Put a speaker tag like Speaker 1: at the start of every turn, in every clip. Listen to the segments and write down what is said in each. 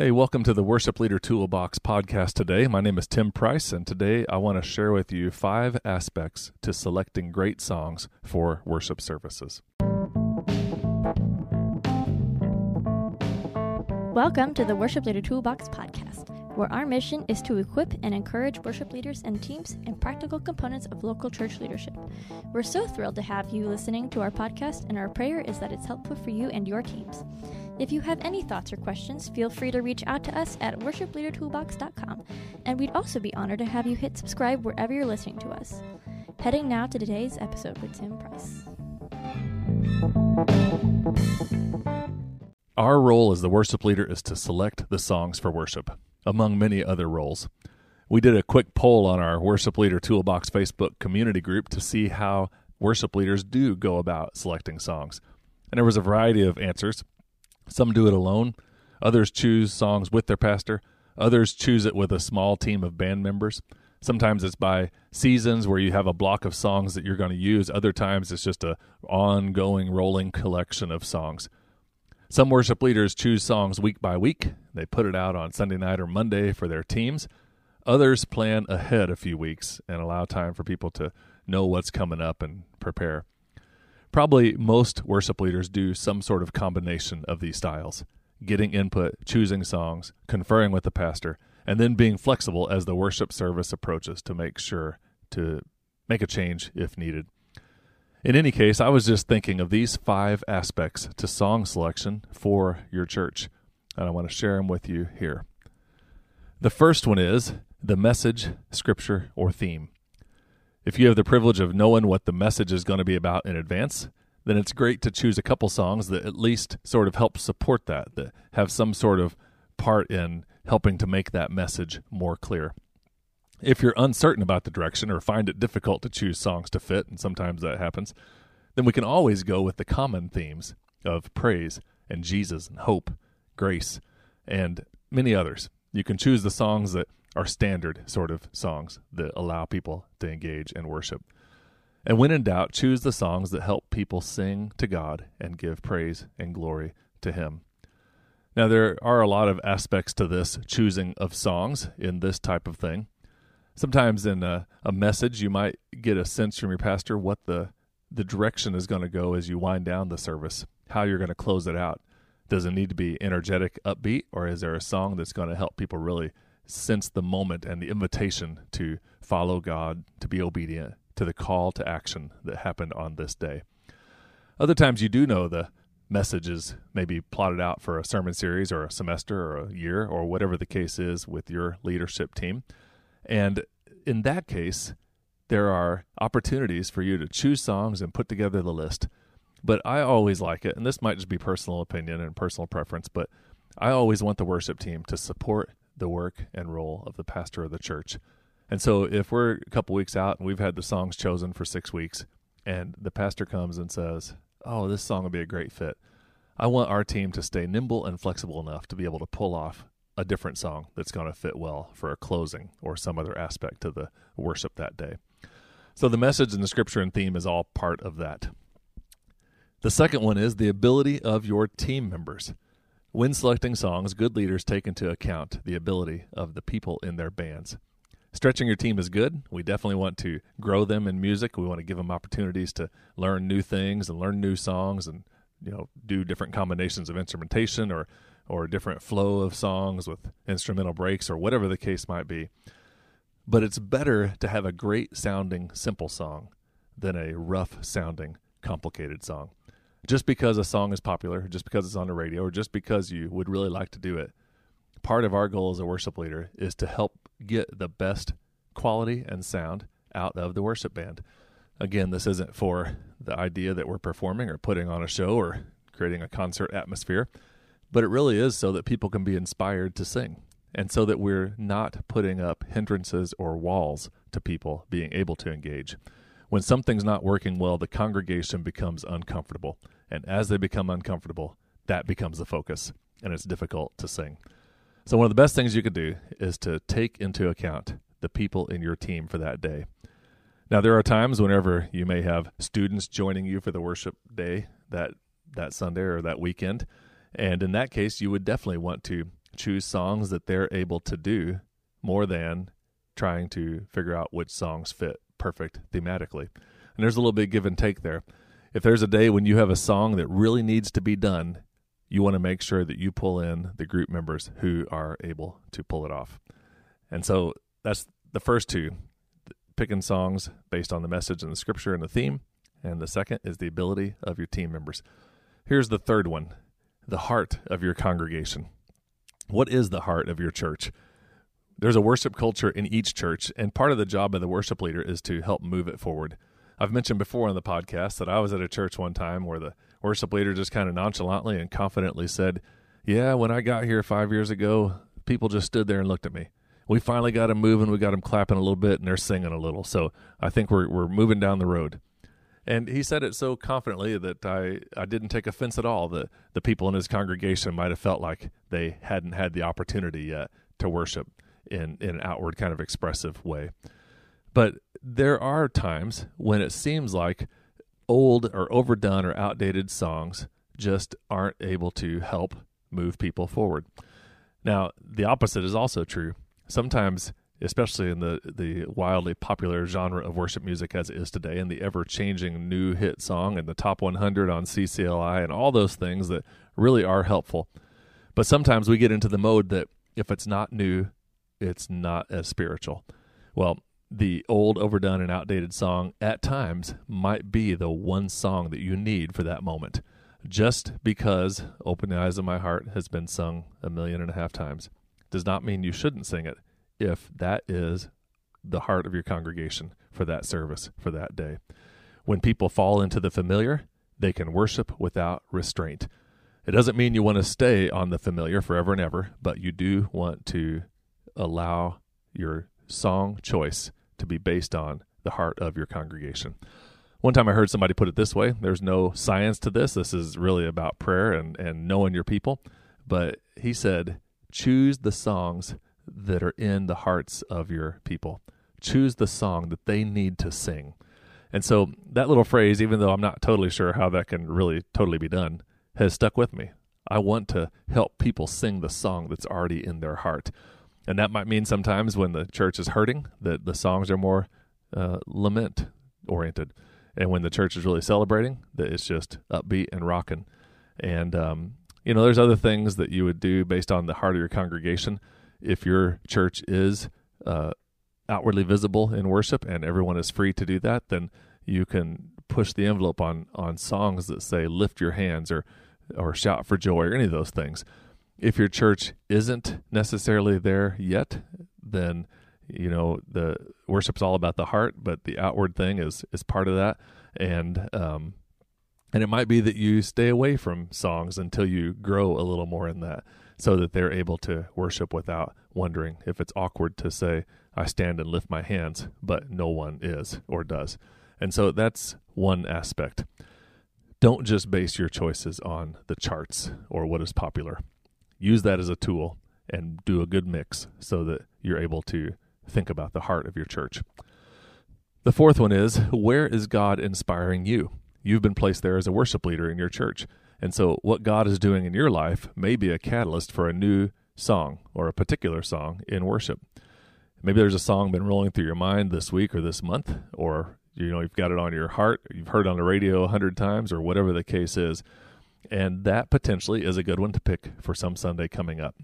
Speaker 1: Hey, welcome to the Worship Leader Toolbox podcast today. My name is Tim Price, and today I want to share with you five aspects to selecting great songs for worship services.
Speaker 2: Welcome to the Worship Leader Toolbox podcast, where our mission is to equip and encourage worship leaders and teams in practical components of local church leadership. We're so thrilled to have you listening to our podcast, and our prayer is that it's helpful for you and your teams. If you have any thoughts or questions, feel free to reach out to us at worshipleadertoolbox.com, and we'd also be honored to have you hit subscribe wherever you're listening to us. Heading now to today's episode with Tim Price.
Speaker 1: Our role as the worship leader is to select the songs for worship, among many other roles. We did a quick poll on our Worship Leader Toolbox Facebook community group to see how worship leaders do go about selecting songs. And there was a variety of answers. Some do it alone, others choose songs with their pastor, others choose it with a small team of band members. Sometimes it's by seasons where you have a block of songs that you're going to use. Other times it's just a ongoing rolling collection of songs. Some worship leaders choose songs week by week. They put it out on Sunday night or Monday for their teams. Others plan ahead a few weeks and allow time for people to know what's coming up and prepare. Probably most worship leaders do some sort of combination of these styles getting input, choosing songs, conferring with the pastor, and then being flexible as the worship service approaches to make sure to make a change if needed. In any case, I was just thinking of these five aspects to song selection for your church, and I want to share them with you here. The first one is the message, scripture, or theme. If you have the privilege of knowing what the message is going to be about in advance, then it's great to choose a couple songs that at least sort of help support that, that have some sort of part in helping to make that message more clear. If you're uncertain about the direction or find it difficult to choose songs to fit, and sometimes that happens, then we can always go with the common themes of praise and Jesus and hope, grace, and many others. You can choose the songs that are standard sort of songs that allow people to engage and worship. And when in doubt, choose the songs that help people sing to God and give praise and glory to Him. Now, there are a lot of aspects to this choosing of songs in this type of thing. Sometimes in a, a message, you might get a sense from your pastor what the, the direction is going to go as you wind down the service, how you're going to close it out. Does it need to be energetic, upbeat, or is there a song that's going to help people really sense the moment and the invitation to follow God, to be obedient to the call to action that happened on this day. Other times you do know the message is maybe plotted out for a sermon series or a semester or a year or whatever the case is with your leadership team. And in that case, there are opportunities for you to choose songs and put together the list. But I always like it, and this might just be personal opinion and personal preference, but I always want the worship team to support the work and role of the pastor of the church. And so if we're a couple weeks out and we've had the songs chosen for six weeks, and the pastor comes and says, Oh, this song would be a great fit. I want our team to stay nimble and flexible enough to be able to pull off a different song that's going to fit well for a closing or some other aspect of the worship that day. So the message and the scripture and theme is all part of that. The second one is the ability of your team members. When selecting songs, good leaders take into account the ability of the people in their bands. Stretching your team is good. We definitely want to grow them in music. We want to give them opportunities to learn new things and learn new songs and you know do different combinations of instrumentation or or different flow of songs with instrumental breaks or whatever the case might be. But it's better to have a great sounding simple song than a rough sounding complicated song just because a song is popular, just because it's on the radio, or just because you would really like to do it. Part of our goal as a worship leader is to help get the best quality and sound out of the worship band. Again, this isn't for the idea that we're performing or putting on a show or creating a concert atmosphere, but it really is so that people can be inspired to sing and so that we're not putting up hindrances or walls to people being able to engage. When something's not working well, the congregation becomes uncomfortable. And as they become uncomfortable, that becomes the focus, and it's difficult to sing. So, one of the best things you could do is to take into account the people in your team for that day. Now, there are times whenever you may have students joining you for the worship day that, that Sunday or that weekend. And in that case, you would definitely want to choose songs that they're able to do more than trying to figure out which songs fit perfect thematically. And there's a little bit give and take there. If there's a day when you have a song that really needs to be done, you want to make sure that you pull in the group members who are able to pull it off. And so that's the first two picking songs based on the message and the scripture and the theme. And the second is the ability of your team members. Here's the third one the heart of your congregation. What is the heart of your church? There's a worship culture in each church, and part of the job of the worship leader is to help move it forward. I've mentioned before on the podcast that I was at a church one time where the worship leader just kind of nonchalantly and confidently said, Yeah, when I got here five years ago, people just stood there and looked at me. We finally got them moving. We got them clapping a little bit, and they're singing a little. So I think we're we're moving down the road. And he said it so confidently that I, I didn't take offense at all. that the people in his congregation might have felt like they hadn't had the opportunity yet to worship in, in an outward kind of expressive way. But there are times when it seems like old or overdone or outdated songs just aren't able to help move people forward. Now, the opposite is also true. Sometimes, especially in the, the wildly popular genre of worship music as it is today, and the ever changing new hit song and the top 100 on CCLI and all those things that really are helpful. But sometimes we get into the mode that if it's not new, it's not as spiritual. Well, the old, overdone, and outdated song at times might be the one song that you need for that moment. Just because Open the Eyes of My Heart has been sung a million and a half times does not mean you shouldn't sing it if that is the heart of your congregation for that service, for that day. When people fall into the familiar, they can worship without restraint. It doesn't mean you want to stay on the familiar forever and ever, but you do want to allow your song choice to be based on the heart of your congregation. One time I heard somebody put it this way there's no science to this. This is really about prayer and, and knowing your people. But he said, choose the songs that are in the hearts of your people. Choose the song that they need to sing. And so that little phrase, even though I'm not totally sure how that can really totally be done, has stuck with me. I want to help people sing the song that's already in their heart. And that might mean sometimes when the church is hurting, that the songs are more uh, lament oriented. And when the church is really celebrating, that it's just upbeat and rocking. And, um, you know, there's other things that you would do based on the heart of your congregation. If your church is uh, outwardly visible in worship and everyone is free to do that, then you can push the envelope on on songs that say lift your hands or or shout for joy or any of those things if your church isn't necessarily there yet, then you know the worship's all about the heart, but the outward thing is is part of that, and um, and it might be that you stay away from songs until you grow a little more in that, so that they're able to worship without wondering if it's awkward to say I stand and lift my hands, but no one is or does, and so that's one aspect. Don't just base your choices on the charts or what is popular use that as a tool and do a good mix so that you're able to think about the heart of your church. The fourth one is where is God inspiring you? You've been placed there as a worship leader in your church. And so, what God is doing in your life may be a catalyst for a new song or a particular song in worship. Maybe there's a song been rolling through your mind this week or this month, or you know you've got it on your heart, you've heard on the radio a hundred times, or whatever the case is. And that potentially is a good one to pick for some Sunday coming up.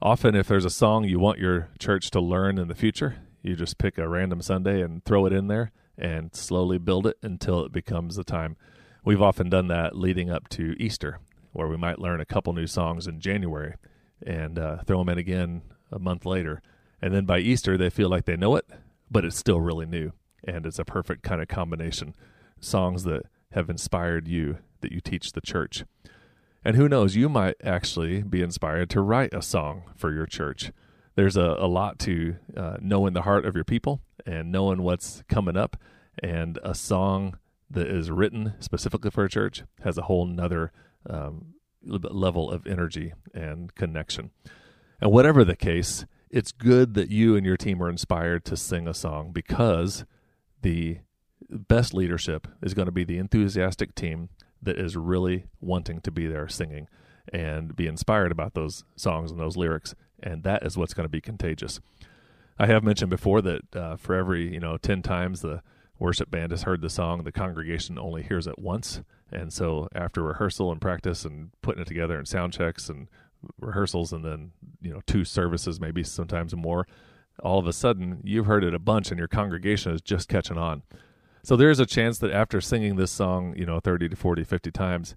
Speaker 1: Often, if there's a song you want your church to learn in the future, you just pick a random Sunday and throw it in there and slowly build it until it becomes the time. We've often done that leading up to Easter, where we might learn a couple new songs in January and uh, throw them in again a month later. And then by Easter, they feel like they know it, but it's still really new. And it's a perfect kind of combination. Songs that have inspired you that you teach the church. And who knows, you might actually be inspired to write a song for your church. There's a, a lot to uh, knowing the heart of your people and knowing what's coming up. And a song that is written specifically for a church has a whole nother um, level of energy and connection. And whatever the case, it's good that you and your team are inspired to sing a song because the best leadership is going to be the enthusiastic team that is really wanting to be there singing. and be inspired about those songs and those lyrics. And that is what's going to be contagious. I have mentioned before that uh, for every, you know, 10 times the worship band has heard the song, the congregation only hears it once. And so after rehearsal and practice and putting it together and sound checks and rehearsals and then, you know, two services, maybe sometimes more, all of a sudden you've heard it a bunch and your congregation is just catching on. So there's a chance that after singing this song, you know, 30 to 40, 50 times,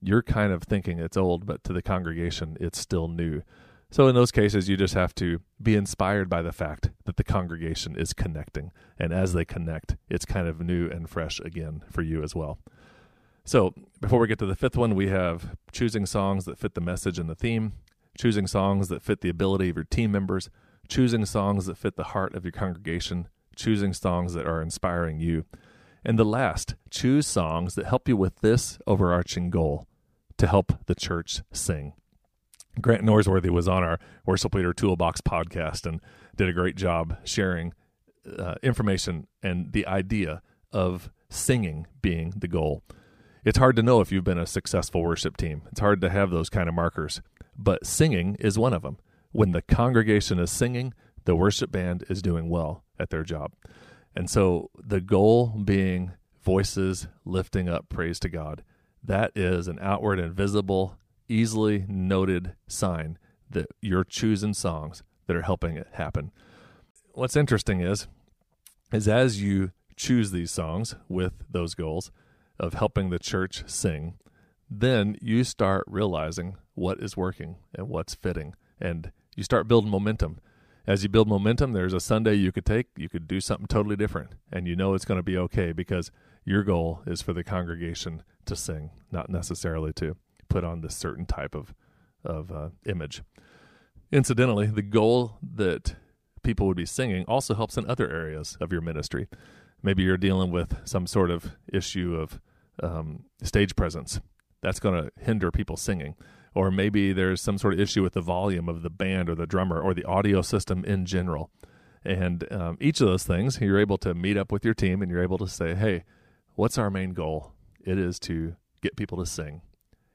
Speaker 1: you're kind of thinking it's old, but to the congregation, it's still new. So in those cases, you just have to be inspired by the fact that the congregation is connecting. And as they connect, it's kind of new and fresh again for you as well. So before we get to the fifth one, we have choosing songs that fit the message and the theme, choosing songs that fit the ability of your team members, choosing songs that fit the heart of your congregation, choosing songs that are inspiring you. And the last, choose songs that help you with this overarching goal to help the church sing. Grant Norsworthy was on our Worship Leader Toolbox podcast and did a great job sharing uh, information and the idea of singing being the goal. It's hard to know if you've been a successful worship team. It's hard to have those kind of markers, but singing is one of them. When the congregation is singing, the worship band is doing well at their job. And so the goal being voices lifting up praise to God. That is an outward and visible, easily noted sign that you're choosing songs that are helping it happen. What's interesting is is as you choose these songs with those goals of helping the church sing, then you start realizing what is working and what's fitting and you start building momentum as you build momentum, there's a Sunday you could take, you could do something totally different, and you know it's going to be okay because your goal is for the congregation to sing, not necessarily to put on this certain type of of uh, image. Incidentally, the goal that people would be singing also helps in other areas of your ministry. Maybe you're dealing with some sort of issue of um, stage presence. That's going to hinder people singing or maybe there's some sort of issue with the volume of the band or the drummer or the audio system in general. And um, each of those things, you're able to meet up with your team and you're able to say, hey, what's our main goal? It is to get people to sing.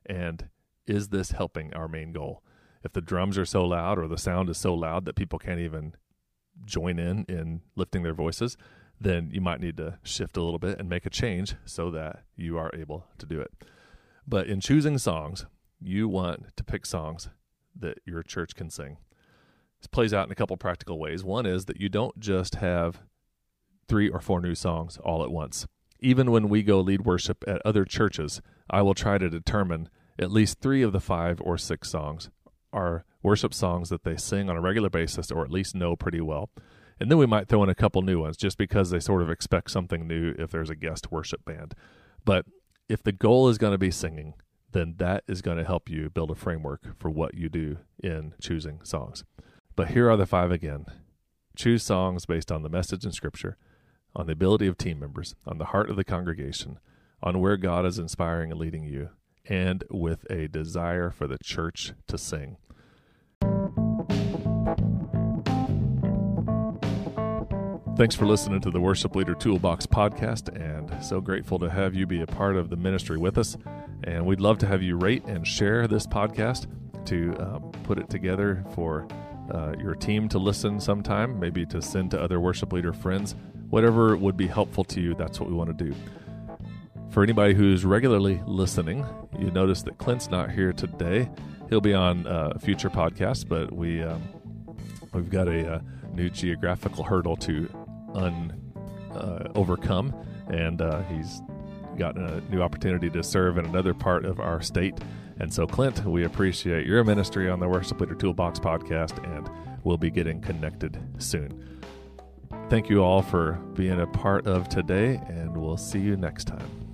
Speaker 1: And is this helping our main goal? If the drums are so loud or the sound is so loud that people can't even join in in lifting their voices, then you might need to shift a little bit and make a change so that you are able to do it. But in choosing songs, you want to pick songs that your church can sing. This plays out in a couple practical ways. One is that you don't just have three or four new songs all at once. Even when we go lead worship at other churches, I will try to determine at least three of the five or six songs are worship songs that they sing on a regular basis or at least know pretty well. And then we might throw in a couple new ones just because they sort of expect something new if there's a guest worship band. But if the goal is going to be singing, then that is going to help you build a framework for what you do in choosing songs. But here are the five again choose songs based on the message in Scripture, on the ability of team members, on the heart of the congregation, on where God is inspiring and leading you, and with a desire for the church to sing. Thanks for listening to the Worship Leader Toolbox podcast, and so grateful to have you be a part of the ministry with us. And we'd love to have you rate and share this podcast to um, put it together for uh, your team to listen sometime, maybe to send to other worship leader friends. Whatever would be helpful to you, that's what we want to do. For anybody who's regularly listening, you notice that Clint's not here today. He'll be on uh, future podcasts, but we um, we've got a, uh, new geographical hurdle to un uh, overcome, and uh, he's gotten a new opportunity to serve in another part of our state. And so, Clint, we appreciate your ministry on the Worship Leader Toolbox podcast, and we'll be getting connected soon. Thank you all for being a part of today, and we'll see you next time.